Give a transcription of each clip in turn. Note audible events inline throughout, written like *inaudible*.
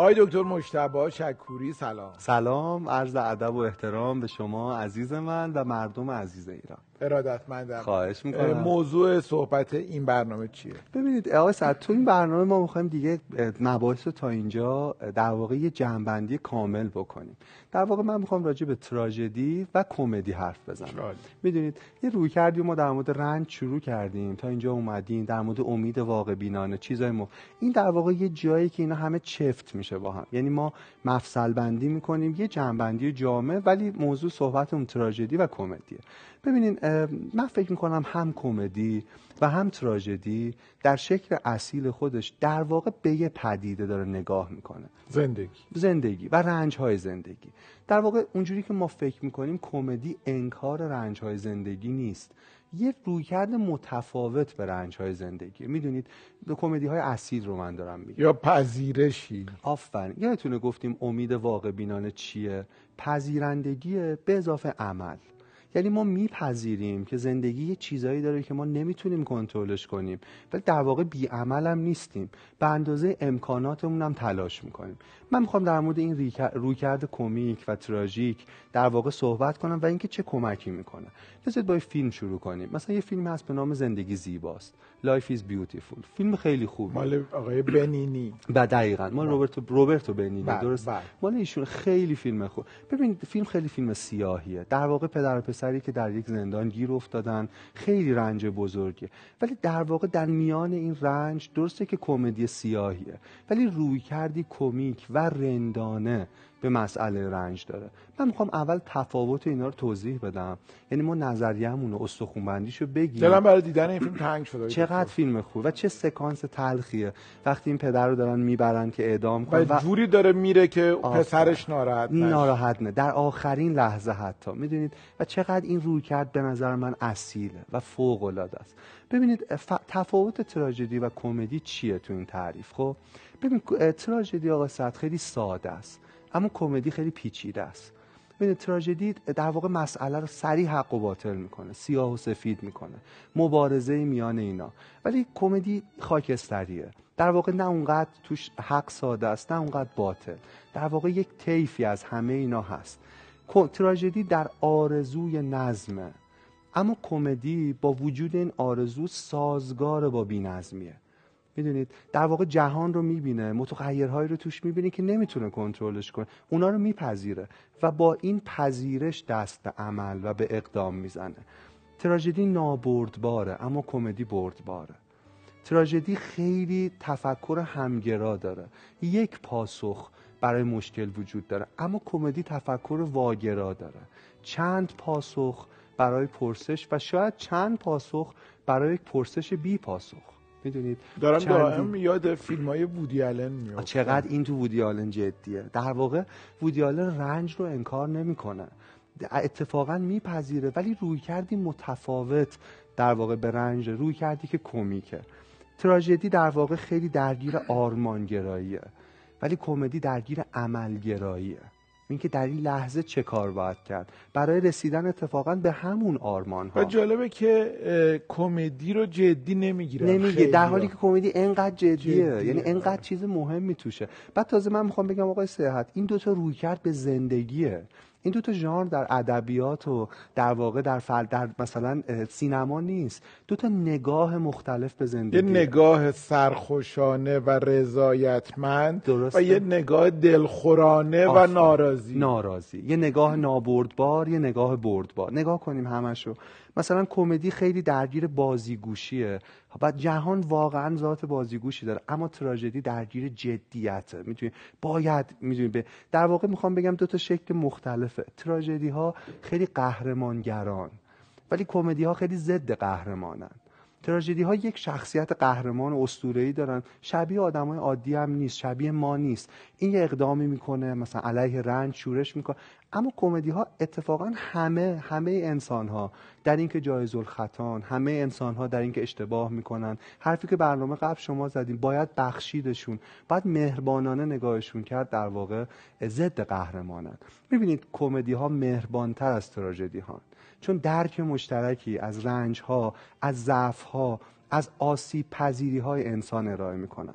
آقای دکتر مشتبه شکوری سلام. سلام عرض ادب و احترام به شما عزیز من و مردم عزیز ایران. ارادتمندم. خواهش می‌کنم. موضوع صحبت این برنامه چیه؟ ببینید آقای سعد تو این برنامه ما می‌خوایم دیگه مباحث رو تا اینجا در واقع یه جنبندی کامل بکنیم. در واقع من می‌خوام راجع به تراژدی و کمدی حرف بزنم. می‌دونید یه روی کردی ما در مورد رنج شروع کردیم تا اینجا اومدیم در مورد امید واقع بینانه چیزای ما این در واقع یه جایی که اینا همه چفت میشه با هم. یعنی ما مفصل بندی می‌کنیم یه جنبندی جامع ولی موضوع صحبتمون تراژدی و کمدیه. ببینین من فکر می‌کنم هم کمدی و هم تراژدی در شکل اصیل خودش در واقع به یه پدیده داره نگاه می‌کنه. زندگی. زندگی و رنج های زندگی. در واقع اونجوری که ما فکر می‌کنیم کمدی انکار رنج های زندگی نیست. یه رویکرد متفاوت به رنج های زندگی. می‌دونید کمدی های اصیل رو من دارم میگم. یا پذیرشی. آفرین. یادتونه گفتیم امید واقع بینانه چیه؟ پذیرندگی به اضافه عمل. یعنی ما میپذیریم که زندگی یه چیزایی داره که ما نمی‌تونیم کنترلش کنیم ولی در واقع بیعمل هم نیستیم. به اندازه امکاناتمون هم تلاش می‌کنیم. من می‌خوام در مورد این رویکرد کمیک و تراژیک در واقع صحبت کنم و اینکه چه کمکی می‌کنه. بذارید با فیلم شروع کنیم. مثلا یه فیلم هست به نام زندگی زیباست. Life is Beautiful. فیلم خیلی خوب مال آقای بنینی. و دقیقاً. مال بله. روبرتو روبرتو بنینی بله، درست؟ بله. مال ایشون خیلی فیلم خوب. ببین فیلم خیلی فیلم سیاهیه. در واقع پدر و پسری که در یک زندان گیر افتادن خیلی رنج بزرگیه. ولی در واقع در میان این رنج درسته که کمدی سیاهیه. ولی روی کردی کمیک و رندانه به مسئله رنج داره. من می‌خوام اول تفاوت اینا رو توضیح بدم. یعنی ما نظریه‌مون و استخونبندیشو بگیم. دلم برای دیدن این فیلم تنگ شده چقدر فیلم خوب و چه سکانس تلخیه. وقتی این پدر رو دارن می‌برن که اعدام کنن و جوری داره میره که پسرش ناراحت نشه. ناراحت نه. در آخرین لحظه حتی. می‌دونید؟ و چقدر این روی کرد به نظر من اصیله و فوق العاده است. ببینید تفاوت تراژدی و کمدی چیه تو این تعریف؟ خب؟ ببین تراژدی آقا صد خیلی ساده است. اما کمدی خیلی پیچیده است. ببینید تراژدی در واقع مسئله رو سریع حق و باطل می‌کنه سیاه و سفید می‌کنه مبارزه میان اینا. ولی کمدی خاکستریه. در واقع نه اونقدر توش حق ساده است نه اونقدر باطل. در واقع یک طیفی از همه اینا هست. تراژدی در آرزوی نظمه. اما کمدی با وجود این آرزو سازگار با بینظمیه. می‌دونید در واقع جهان رو می‌بینه متغیرهایی رو توش می‌بینه که نمی‌تونه کنترلش کنه. اونا رو میپذیره و با این پذیرش دست به عمل و به اقدام می‌زنه. تراژدی نابردباره اما کمدی بردباره. تراژدی خیلی تفکر همگرا داره. یک پاسخ برای مشکل وجود داره اما کمدی تفکر واگرا داره. چند پاسخ برای پرسش و شاید چند پاسخ برای پرسش بی پاسخ. می‌دونید. دارم دائم یاد فیلم های وودی آلن میاد چقدر این تو وودی آلن جدیه. در واقع وودی آلن رنج رو انکار نمی‌کنه. اتفاقا میپذیره ولی روی کردی متفاوت در واقع به رنج روی کردی که کمیکه. تراژدی در واقع خیلی درگیر آرمانگراییه ولی کمدی درگیر عملگراییه. اینکه در این لحظه چه کار باید کرد. برای رسیدن اتفاقا به همون آرمان ها و جالبه که کمدی رو جدی نمی‌گیره نمیگه در حالی که کمدی انقدر جدیه, جدیه. یعنی انقدر چیز مهمی توشه. بعد تازه من می‌خوام بگم آقای صحت این دوتا روی کرد به زندگیه. این دو تا ژانر در ادبیات و در واقع در فل در مثلا سینما نیست. دو تا نگاه مختلف به زندگی. یه نگاه سرخوشانه و رضایتمند و یه نگاه دلخورانه و ناراضی. ناراضی. یه نگاه نابردبار یه نگاه بردبار. نگاه کنیم همشو. مثلا کمدی خیلی درگیر بازیگوشیه. و جهان واقعا ذات بازیگوشی داره اما تراژدی درگیر جدیته. می‌تونی باید می‌دونی در واقع می‌خوام بگم دو تا شکل مختلفه. تراژدی ها خیلی قهرمانگران ولی کمدی ها خیلی ضد قهرمانن. تراژدی ها یک شخصیت قهرمان اسطوره‌ای دارن. شبیه آدمای عادی هم نیست شبیه ما نیست. این یه اقدامی می‌کنه مثلا علیه رنج شورش می‌کنه. اما کمدی ها اتفاقا همه همه انسان ها در اینکه جایز الخطان همه انسان ها در اینکه اشتباه می‌کنن. حرفی که برنامه قبل شما زدیم باید بخشیدشون. باید مهربانانه نگاهشون کرد در واقع ضد قهرمانن. می‌بینید کمدی ها مهربانتر از تراژدی ها چون درک مشترکی از رنج ها از ضعف ها از آسیب پذیری های انسان ارائه می‌کنن.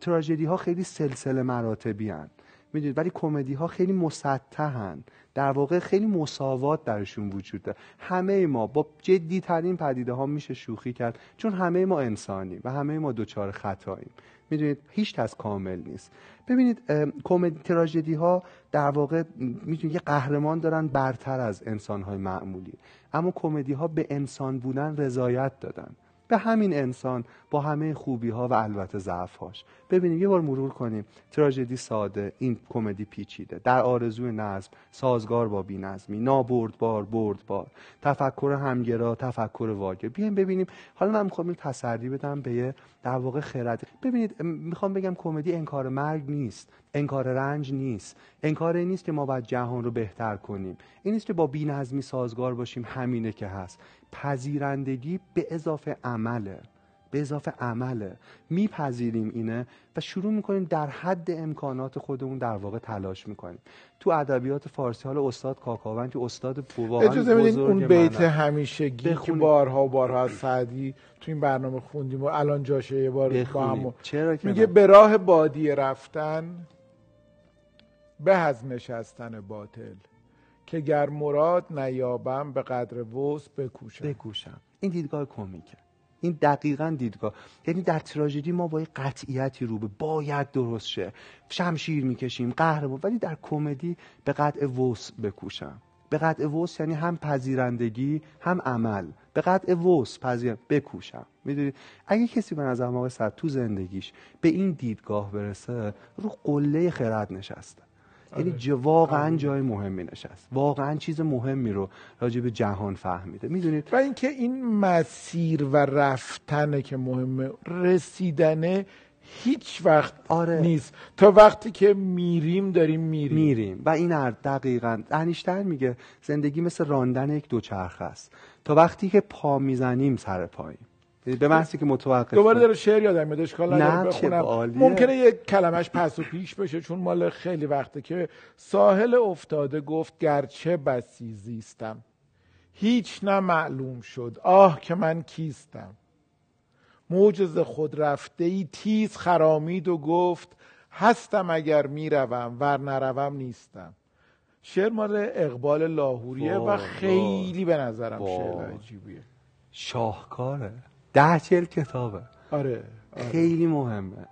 تراژدی ها خیلی سلسله مراتبی هن. می‌دونید؟ ولی کمدی ها خیلی مسطحن. در واقع خیلی مساوات درشون وجود داره. همه ما با جدی ترین پدیده ها میشه شوخی کرد چون همه ما انسانی و همه ما دوچار خطاییم. می‌دونید هیچ کس کامل نیست. ببینید کمدی تراژدی ها در واقع می‌تونید یه قهرمان دارن برتر از انسان های معمولی. اما کمدی ها به انسان بودن رضایت دادن. به همین انسان با همه خوبی ها و البته ضعف هاش ببینیم یه بار مرور کنیم. تراژدی ساده این کمدی پیچیده. در آرزوی نظم سازگار با بینظمی. نابردبار بردبار تفکر همگرا تفکر واقع بیایم ببینیم. حالا من می‌خوام تسری بدم به یه در واقع خرد. ببینید می‌خوام بگم کمدی انکار مرگ نیست. انکار رنج نیست. انکار نیست که ما باید جهان رو بهتر کنیم. این نیست که با بینظمی سازگار باشیم همینه که هست. پذیرندگی به اضافه عمله. به اضافه عمله. میپذیریم اینه و شروع می‌کنیم در حد امکانات خودمون در واقع تلاش می‌کنیم. تو ادبیات فارسی حالا استاد کاکاون که استاد واقعا اجازه بدین اون بیت همیشگی که بارها و بارها از سعدی تو این برنامه خوندیم و الان جاشه یه بار با هم چرا میگه به راه بادی رفتن به از نشستن باطل. که گر مراد نیابم به قدر وس بکوشم. بکوشم. این دیدگاه کمیکه. این دقیقا دیدگاه. یعنی در تراژدی ما با قطعیتی رو به باید درست شه. شمشیر می‌کشیم قهرمان ولی در کمدی به قطع وس بکوشم. به قطع وس یعنی هم پذیرندگی هم عمل. به قطع وس پذیر بکوشم. می‌دونید اگه کسی به نظر ما تو زندگیش به این دیدگاه برسه رو قله خرد نشسته. یعنی آره. واقعا آره. جای مهمی نشست واقعا چیز مهمی رو راجع به جهان فهمیده. می‌دونید؟ و اینکه این مسیر و رفتنه که مهمه رسیدنه هیچ وقت آره. نیست. تا وقتی که میریم داریم میریم. میریم. و این دقیقا. انیشتر میگه زندگی مثل راندن یک دوچرخه است. تا وقتی که پا می‌زنیم سر پاییم. به محضی که متوقف دوباره داره شعر یادم میاد اشکال نداره بخونم. ممکنه یک کلمش پس و پیش بشه چون مال خیلی وقته که ساحل افتاده گفت گرچه بسی زیستم. هیچ نه معلوم شد. آه که من کیستم. موجز خود رفته ای تیز خرامید و گفت هستم اگر می‌روم ور نروم نیستم. شعر مال اقبال لاهوریه و خیلی به نظرم شعر عجیبیه. شاهکاره. ده چل کتابه. آره, آره. خیلی مهمه.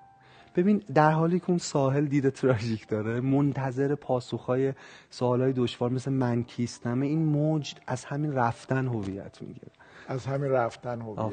ببین در حالی که اون ساحل دید تراژیک داره منتظر پاسخهای سوالای دشوار مثل من کیستمه این موج از همین رفتن هویت می‌گیره. از همین رفتن هویت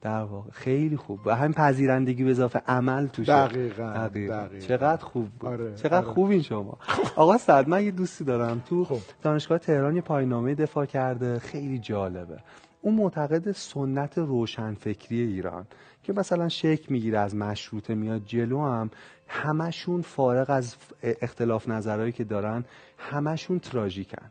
در واقع خیلی خوب. و همین پذیرندگی به اضافه عمل توش دقیقاً, دقیقاً. چقدر خوب بود. آره. چقدر آره. خوب این شما. آقا سعد من یه دوستی دارم تو خوب. دانشگاه تهران یه پاینامه دفاع کرده. خیلی جالبه. اون معتقد سنت روشنفکری ایران که مثلا شک می‌گیره از مشروطه میاد جلو هم همشون فارغ از اختلاف نظرهایی که دارن همشون تراژیکن.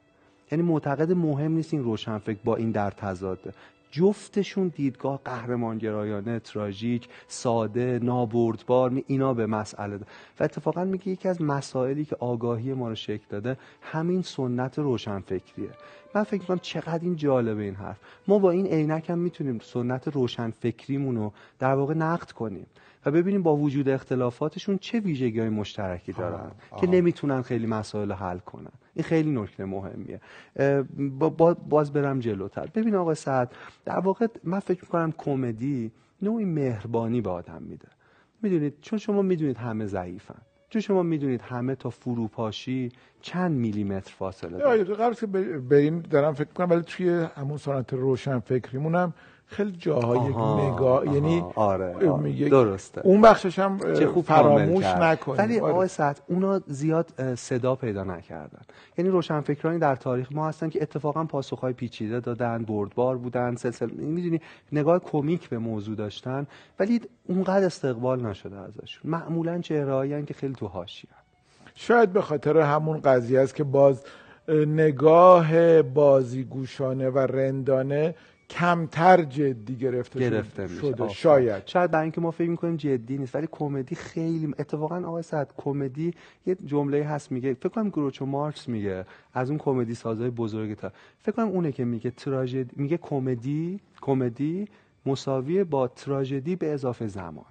یعنی معتقد مهم نیست این روشنفکر با این در تضاده. جفتشون دیدگاه قهرمانگرایانه تراژیک ساده نابردبار اینا به مسئله ده. و اتفاقا میگه یکی از مسائلی که آگاهی ما رو شکل داده همین سنت روشنفکریه. من فکر می‌کنم چقدر این جالبه این حرف. ما با این عینک هم می‌تونیم سنت روشنفکریمون رو در واقع نقد کنیم و ببینیم با وجود اختلافاتشون چه ویژگی های مشترکی دارن که نمی‌تونن خیلی مسائل حل کنن. این خیلی نکته مهمیه. باز برم جلوتر. ببین آقا سعد در واقع من فکر می‌کنم کمدی نوعی مهربانی به آدم میده. می‌دونید؟ چون شما می‌دونید همه ضعیفن. چون شما می‌دونید همه تا فروپاشی چند میلیمتر فاصله داره. قبل که بریم دارم فکر کنم ولی توی همون سنت روشن فکریمونم خیلی جاهای نگاه یعنی آره, آره. درسته. اون بخشش هم خوب فراموش نکنیم. ولی آره. آقای سعد اونا زیاد صدا پیدا نکردن. یعنی روشنفکرانی در تاریخ ما هستن که اتفاقا پاسخهای پیچیده دادن بردبار بودن سلسله می‌دونی نگاه کمیک به موضوع داشتن ولی اونقدر استقبال نشده ازشون. معمولا چهرهایی که خیلی تو حاشیه شاید به خاطر همون قضیه است که باز نگاه بازیگوشانه و رندانه کمتر جدی گرفته, گرفته شده شاید. شاید برای اینکه ما فکر می‌کنیم جدی نیست ولی کمدی خیلی اتفاقا آقای سعد کمدی یه جمله هست میگه فکر کنم گروچو مارکس میگه از اون کمدی سازهای بزرگ تا. فکر کنم اونه که میگه تراژدی میگه کمدی کمدی مساوی با تراژدی به اضافه زمان.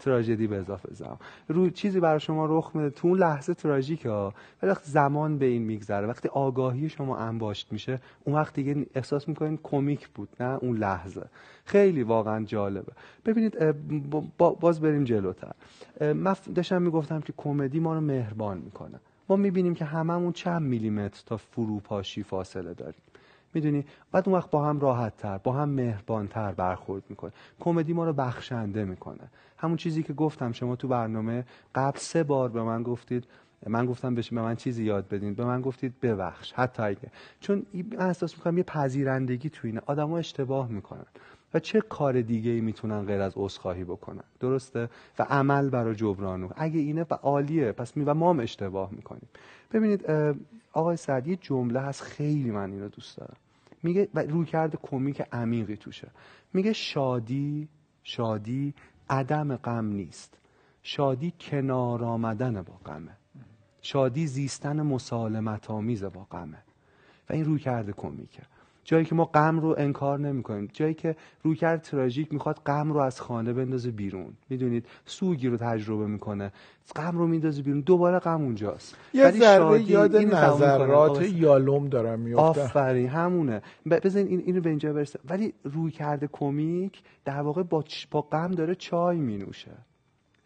تراژدی به اضافه زمان رو چیزی برای شما رخ میده. تو اون لحظه تراژیک ها. وقتی زمان به این میگذره وقتی آگاهی شما انباشت میشه اون وقت دیگه احساس می‌کنین کمیک بود نه اون لحظه. خیلی واقعا جالبه. ببینید باز بریم جلوتر. من داشتم می‌گفتم که کمدی ما رو مهربان می‌کنه. ما می‌بینیم که هممون چند میلیمتر تا فروپاشی فاصله داریم. می‌دونی؟ بعد اون وقت با هم راحت تر با هم مهربان تر برخورد می‌کنه. کمدی ما رو بخشنده می‌کنه. همون چیزی که گفتم شما تو برنامه قبل سه بار به من گفتید من گفتم بهش به من چیزی یاد بدین. به من گفتید ببخش. حتی اگه. چون من احساس می‌کنم یه پذیرندگی تو اینه. آدما اشتباه می‌کنن و چه کار دیگه ای می‌تونن غیر از عذرخواهی بکنن؟ درسته؟ و عمل برای جبران اگه اینه و عالیه پس می و ما هم اشتباه می‌کنیم. ببینید آقای سعد جمله هست خیلی من اینو دوست دارم. میگه و روی کرده کمیک عمیقی توشه. میگه شادی شادی عدم غم نیست. شادی کنار آمدن با غمه. شادی زیستن مسالمت آمیز با غمه. و این روی کرده کمیکه. جایی که ما غم رو انکار نمی‌کنیم. جایی که رویکرد تراژیک می‌خواد غم رو از خانه بندازه بیرون. می‌دونید؟ سوگی رو تجربه می‌کنه. غم رو میندازه بیرون. دوباره غم اونجاست. یه ذره یاد نظرات یالوم دارم میفته آفرین. همونه. بزنین این اینو به اینجا برسه. ولی روی کرده کمیک در واقع با, با غم داره چای مینوشه.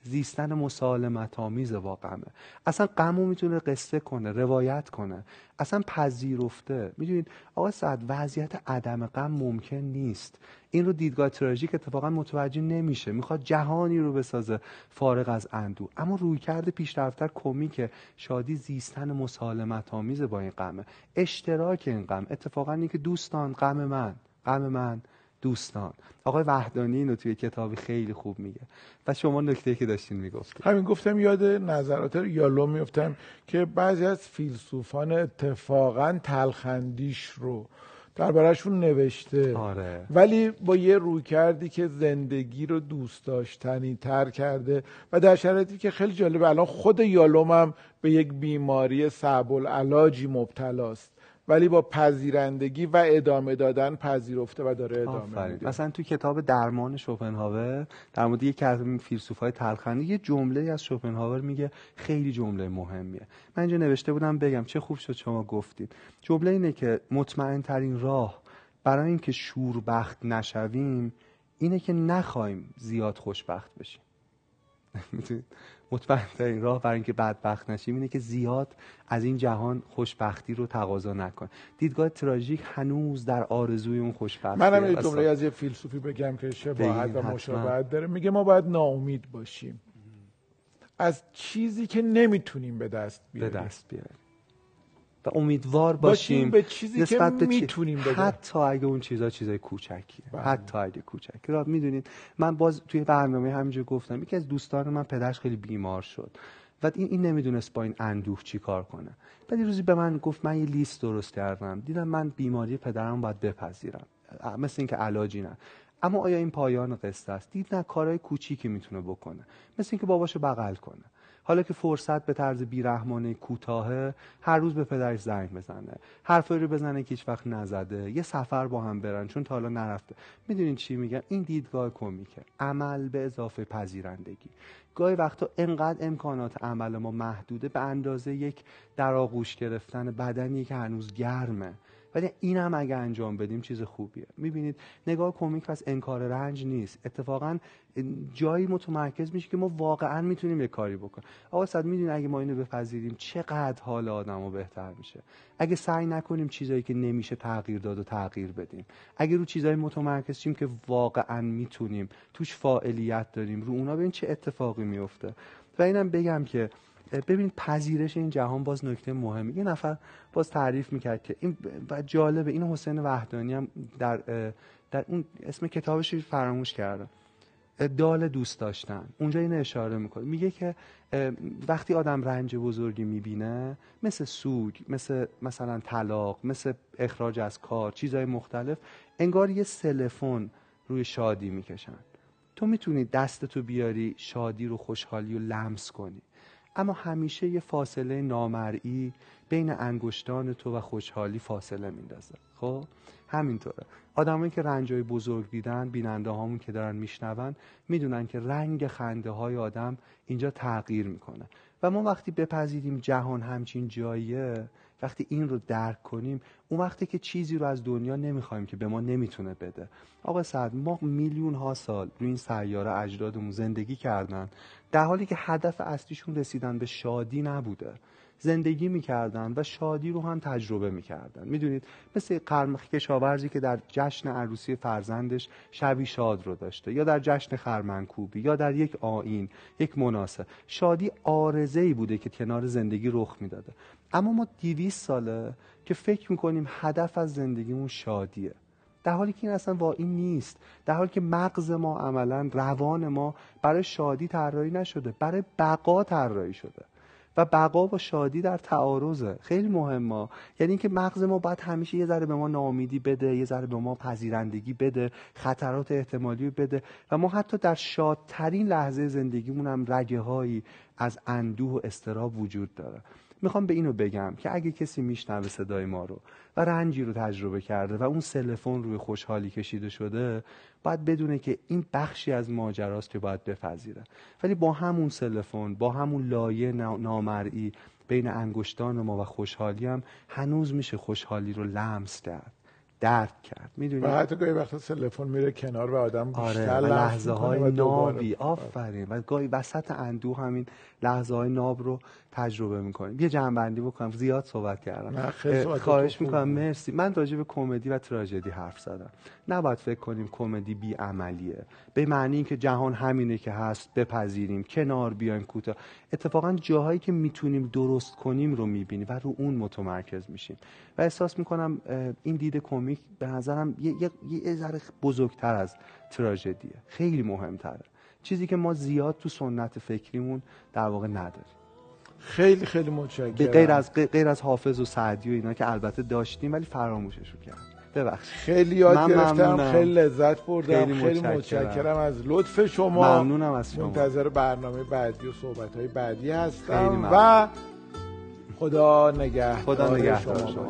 زیستن مسالمت آمیز با غمه اصلا غم می‌تونه قصه کنه روایت کنه. اصلا پذیرفته. می‌دونید آقا سعد وضعیت عدم غم ممکن نیست. این رو دیدگاه تراژیک اتفاقا متوجه نمیشه. می‌خواد جهانی رو بسازه فارغ از اندو اما روی کرده پیشرفتر کمیک شادی زیستن مسالمت آمیز با این غمه. اشتراک این غم. اتفاقا اینکه دوستان غم من غم من دوستان. آقای وحدانی اینو توی کتابی خیلی خوب میگه. و شما نکته که داشتین می‌گفت همین گفتم یاد نظرات یالو میفتم که بعضی از فیلسوفان اتفاقا تلخندیش رو دربارهشون نوشته. آره. ولی با یه روی کردی که زندگی رو دوست داشتنی تر کرده و در شرایطی که خیلی جالبه الان خود یالوم هم به یک بیماری صعب العلاجی مبتلاست. ولی با پذیرندگی و ادامه دادن پذیرفته و داره ادامه میده. مثلا تو کتاب درمان شوپنهاور در مورد یکی از فیلسوفای تلخنده یه جمله از شوپنهاور میگه خیلی جمله مهمیه. من اینجا نوشته بودم بگم چه خوب شد شما گفتید. جمله اینه که مطمئن ترین راه برای اینکه شوربخت نشویم اینه که نخوایم زیاد خوشبخت بشیم. *laughs* مطمئن ترین راه برای اینکه بدبخت نشیم اینه که زیاد از این جهان خوشبختی رو تقاضا نکن. دیدگاه تراژیک هنوز در آرزوی اون خوشبختی منم یه جمله از یه فیلسوفی بگم که شباهت و مشابهت داره. میگه ما باید ناامید باشیم. از چیزی که نمی‌تونیم به دست بیاریم. به دست بیاریم. و امیدوار باشیم, به چیزی که می‌تونیم حتی اگه اون چیزا چیزای کوچکیه. بله. حتی اگه کوچک را می‌دونید من باز توی برنامه همینجا گفتم یکی از دوستان من پدرش خیلی بیمار شد. و این این نمی‌دونست با این اندوه چی کار کنه. بعد یه روزی به من گفت من یه لیست درست کردم. دیدم من بیماری پدرم باید بپذیرم. مثل اینکه علاجی نه. اما آیا این پایان قصه است؟ دید نه کارهای کوچیکی می‌تونه بکنه. مثل اینکه باباشو بغل کنه. حالا که فرصت به طرز بیرحمانه کوتاهه هر روز به پدرش زنگ بزنه. حرفایی رو بزنه که هیچ وقت نزده. یه سفر با هم برن چون تا حالا نرفته. می‌دونین چی میگن این دیدگاه کمیکه. عمل به اضافه پذیرندگی. گاهی وقتا انقدر امکانات عمل ما محدوده به اندازه یک در آغوش گرفتن بدنی که هنوز گرمه. ولی این هم اگه انجام بدیم چیز خوبیه. می‌بینید نگاه کمیک پس انکار رنج نیست. اتفاقا جایی متمرکز میشه که ما واقعا می‌تونیم یه کاری بکنیم. آقا صد می‌دونید اگه ما اینو بپذیریم چقدر حال آدمو بهتر میشه؟ اگه سعی نکنیم چیزایی که نمیشه تغییر داد و تغییر بدیم. اگه رو چیزایی متمرکز شیم که واقعا می‌تونیم توش فاعلیت داریم رو اونا ببین چه اتفاقی میفته و اینم بگم که ببینید پذیرش این جهان باز نکته مهمی یه نفر باز تعریف می‌کرد که این و جالبه این حسین وحدانی هم در در اون اسم کتابش فراموش کرده. دال دوست داشتن. اونجا این اشاره می‌کنه. میگه که وقتی آدم رنج بزرگی می‌بینه مثل سوگ مثل مثلا طلاق مثل اخراج از کار چیزهای مختلف انگار یه سلفون روی شادی می‌کشن. تو می‌تونی دستتو بیاری شادی رو خوشحالی رو لمس کنی. اما همیشه یه فاصله نامرئی بین انگشتان تو و خوشحالی فاصله میندازه. خب؟ همینطوره. آدمایی که رنجای بزرگ دیدن بیننده هامون که دارن میشنون می‌دونن که رنگ خنده های آدم اینجا تغییر می‌کنه. و ما وقتی بپذیریم جهان همچین جاییه وقتی این رو درک کنیم اون وقتی که چیزی رو از دنیا نمی‌خوایم که به ما نمی‌تونه بده. آقا سعد ما میلیون ها سال روی این سیاره اجدادمون زندگی کردن در حالی که هدف اصلیشون رسیدن به شادی نبوده. زندگی می‌کردن و شادی رو هم تجربه می‌کردن. می‌دونید مثل قرمخ کشاورزی که در جشن عروسی فرزندش شبی شاد رو داشته یا در جشن خرمنکوبی یا در یک آین یک مناسب. شادی آرزه بوده که کنار زندگی رخ می‌داده. اما ما دیویس ساله که فکر می‌کنیم هدف از زندگیمون شادیه. در حالی که این اصلا واقعی نیست. در حالی که مغز ما عملا روان ما برای شادی طراحی نشده برای بقا طراحی شده. و بقا و شادی در تعارضه. خیلی مهمه. یعنی اینکه مغز ما باید همیشه یه ذره به ما نامیدی بده یه ذره به ما پذیرندگی بده خطرات احتمالی بده و ما حتی در شادترین لحظه زندگیمون هم رگه هایی از اندوه و اضطراب وجود داره. می‌خوام به اینو بگم که اگه کسی میشنوه صدای ما رو و رنجی رو تجربه کرده و اون سلفون روی خوشحالی کشیده شده باید بدونه که این بخشی از ماجراست که باید بپذیره. ولی با همون سلفون با همون لایه نامرئی بین انگشتان ما و خوشحالی هم هنوز میشه خوشحالی رو لمس کرد درک کرد. می‌دونی؟ و حتی گاهی وقتا تلفن میره کنار و آدم آره و لحظه های نابی. آفرین. و گاهی وسط اندوه همین لحظه های ناب رو تجربه می‌کنیم. یه جنبندی بکنم. زیاد صحبت کردم. خواهش می‌کنم. مرسی. من راجع به کمدی و تراژدی حرف زدم. نباید فکر کنیم کمدی بی عملیه به معنی اینکه جهان همینه که هست بپذیریم کنار بیایم کوتاه. اتفاقا جاهایی که می‌تونیم درست کنیم رو می‌بینیم و رو اون متمرکز میشیم. و احساس می‌کنم این دید کمیک به نظرم یه, یه،, یه ذره بزرگتر از تراژدیه. خیلی مهمتره. چیزی که ما زیاد تو سنت فکریمون در واقع نداریم. خیلی خیلی متشکرم. غیر از غیر از حافظ و سعدی و اینا که البته داشتیم ولی فراموشش کرد ببخشید. خیلی یاد گرفتم. خیلی لذت بردم. خیلی, خیلی متشکرم. از لطف شما. ممنونم از شما. منتظر برنامه بعدی و صحبت های بعدی هستم و خدا نگهدار. خدا نگهدار شما, شما.